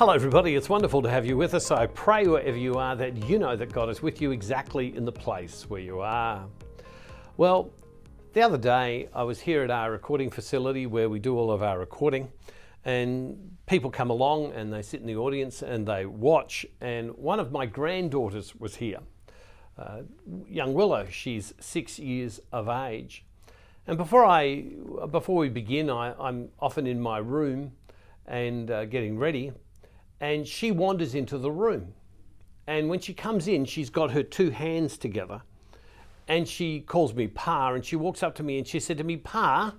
Hello, everybody. It's wonderful to have you with us. I pray wherever you are that you know that God is with you exactly in the place where you are. Well, the other day I was here at our recording facility where we do all of our recording, and people come along and they sit in the audience and they watch. And one of my granddaughters was here, uh, young Willow. She's six years of age. And before I, before we begin, I, am often in my room and uh, getting ready, and she wanders into the room. And when she comes in, she's got her two hands together, and she calls me Pa, and she walks up to me and she said to me, Pa,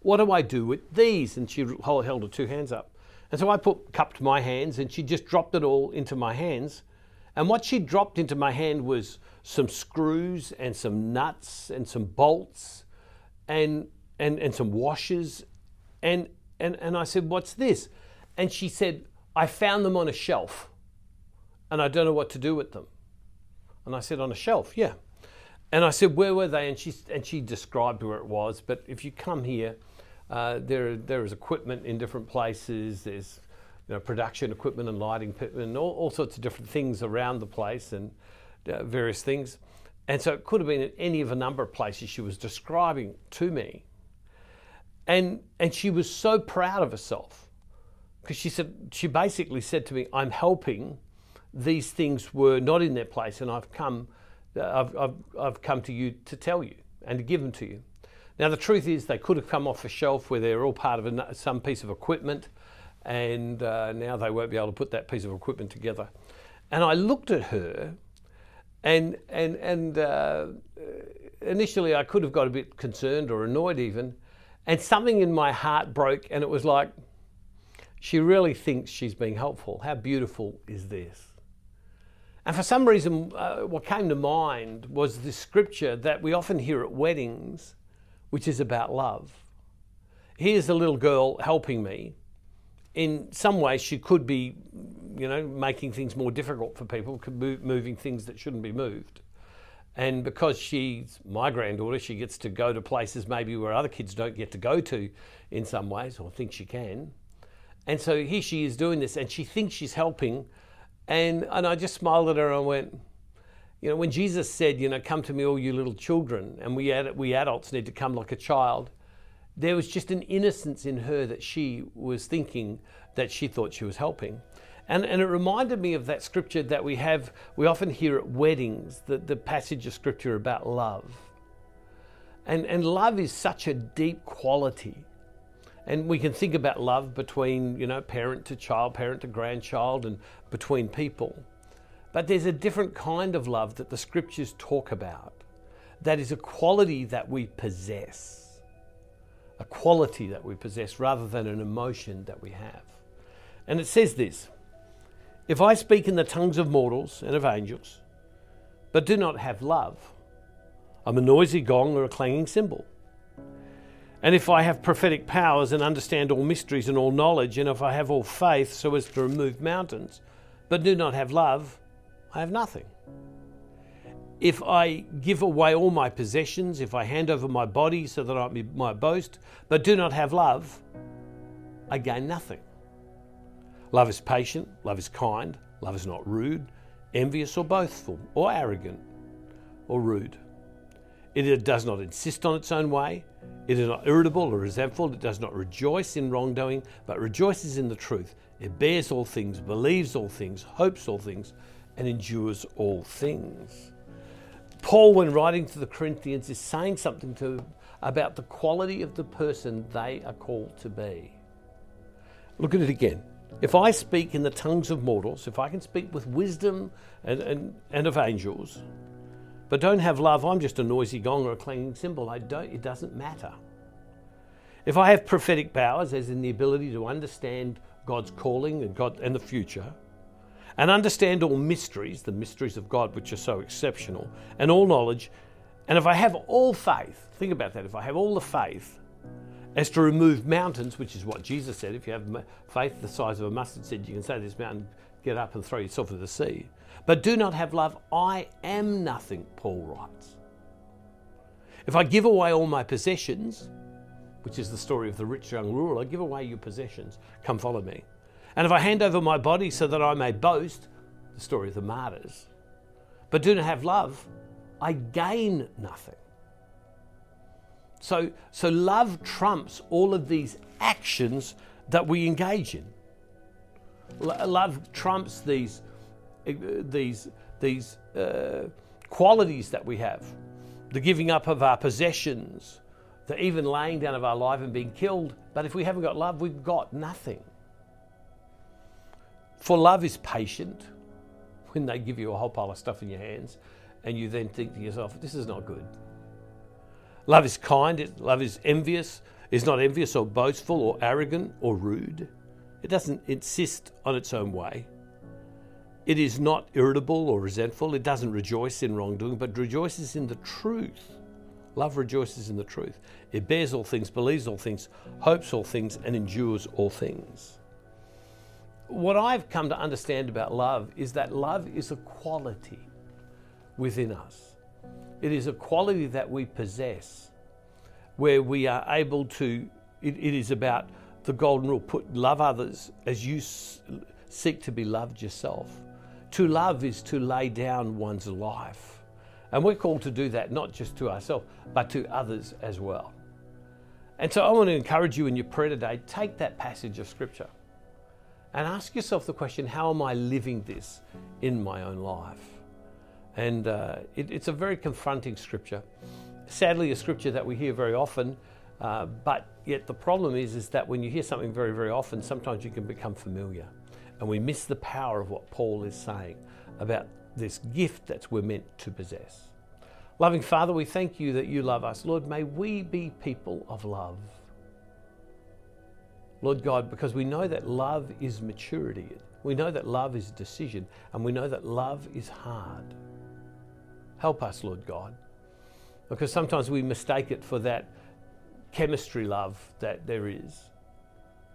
what do I do with these? And she held her two hands up. And so I put cupped my hands, and she just dropped it all into my hands. And what she dropped into my hand was some screws and some nuts and some bolts and and and some washers and and and I said, "What's this?" And she said, "I found them on a shelf, and I don't know what to do with them." And I said, "On a shelf, yeah." And I said, "Where were they?" And she and she described where it was. But if you come here, uh, there there is equipment in different places. There's you know, production equipment and lighting equipment and all, all sorts of different things around the place and uh, various things. And so it could have been at any of a number of places she was describing to me. And, and she was so proud of herself because she said, she basically said to me, I'm helping. These things were not in their place, and I've come, I've, I've, I've come to you to tell you and to give them to you. Now, the truth is, they could have come off a shelf where they're all part of some piece of equipment, and uh, now they won't be able to put that piece of equipment together. And I looked at her and and and uh, initially, I could have got a bit concerned or annoyed even, and something in my heart broke, and it was like, she really thinks she's being helpful. How beautiful is this? And for some reason, uh, what came to mind was the scripture that we often hear at weddings, which is about love. Here's a little girl helping me. In some ways, she could be you know, making things more difficult for people, moving things that shouldn't be moved. And because she's my granddaughter, she gets to go to places maybe where other kids don't get to go to in some ways, or think she can. And so here she is doing this, and she thinks she's helping. And, and I just smiled at her and went, you know, when Jesus said, you know, come to me, all you little children, and we, ad- we adults need to come like a child, there was just an innocence in her that she was thinking that she thought she was helping. And, and it reminded me of that scripture that we have, we often hear at weddings, the, the passage of scripture about love. And, and love is such a deep quality. And we can think about love between, you know, parent to child, parent to grandchild, and between people. But there's a different kind of love that the scriptures talk about. That is a quality that we possess. A quality that we possess rather than an emotion that we have. And it says this if I speak in the tongues of mortals and of angels, but do not have love, I'm a noisy gong or a clanging cymbal. And if I have prophetic powers and understand all mysteries and all knowledge, and if I have all faith so as to remove mountains, but do not have love, I have nothing. If I give away all my possessions, if I hand over my body so that I might boast, but do not have love, I gain nothing. Love is patient, love is kind, love is not rude, envious or boastful, or arrogant, or rude. It does not insist on its own way. It is not irritable or resentful. It does not rejoice in wrongdoing, but rejoices in the truth. It bears all things, believes all things, hopes all things, and endures all things. Paul, when writing to the Corinthians, is saying something to, about the quality of the person they are called to be. Look at it again. If I speak in the tongues of mortals, if I can speak with wisdom and, and, and of angels, but don't have love, I'm just a noisy gong or a clanging cymbal. I don't, it doesn't matter. If I have prophetic powers, as in the ability to understand God's calling and, God, and the future, and understand all mysteries, the mysteries of God, which are so exceptional, and all knowledge, and if I have all faith, think about that, if I have all the faith as to remove mountains, which is what Jesus said. If you have faith the size of a mustard seed, you can say this mountain, get up and throw yourself into the sea. But do not have love, I am nothing, Paul writes. If I give away all my possessions, which is the story of the rich young ruler, I give away your possessions, come follow me. And if I hand over my body so that I may boast, the story of the martyrs, but do not have love, I gain nothing. So, so love trumps all of these actions that we engage in. love trumps these, these, these uh, qualities that we have the giving up of our possessions, the even laying down of our life and being killed. But if we haven't got love, we've got nothing. For love is patient when they give you a whole pile of stuff in your hands and you then think to yourself, this is not good. Love is kind, love is envious, is not envious or boastful or arrogant or rude. It doesn't insist on its own way. It is not irritable or resentful. It doesn't rejoice in wrongdoing, but rejoices in the truth. Love rejoices in the truth. It bears all things, believes all things, hopes all things, and endures all things. What I've come to understand about love is that love is a quality within us. It is a quality that we possess where we are able to, it, it is about the golden rule put love others as you seek to be loved yourself. To love is to lay down one's life. And we're called to do that not just to ourselves, but to others as well. And so I want to encourage you in your prayer today take that passage of Scripture and ask yourself the question how am I living this in my own life? And uh, it, it's a very confronting scripture. Sadly, a scripture that we hear very often, uh, but yet the problem is, is that when you hear something very, very often, sometimes you can become familiar. And we miss the power of what Paul is saying about this gift that we're meant to possess. Loving Father, we thank you that you love us. Lord, may we be people of love. Lord God, because we know that love is maturity. We know that love is a decision, and we know that love is hard. Help us, Lord God. Because sometimes we mistake it for that chemistry love that there is.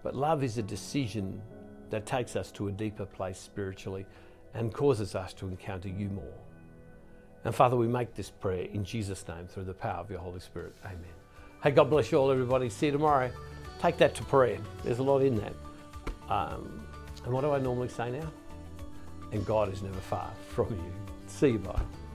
But love is a decision that takes us to a deeper place spiritually and causes us to encounter you more. And Father, we make this prayer in Jesus' name through the power of your Holy Spirit. Amen. Hey, God bless you all, everybody. See you tomorrow. Take that to prayer. There's a lot in that. Um, and what do I normally say now? And God is never far from you. See you, bye.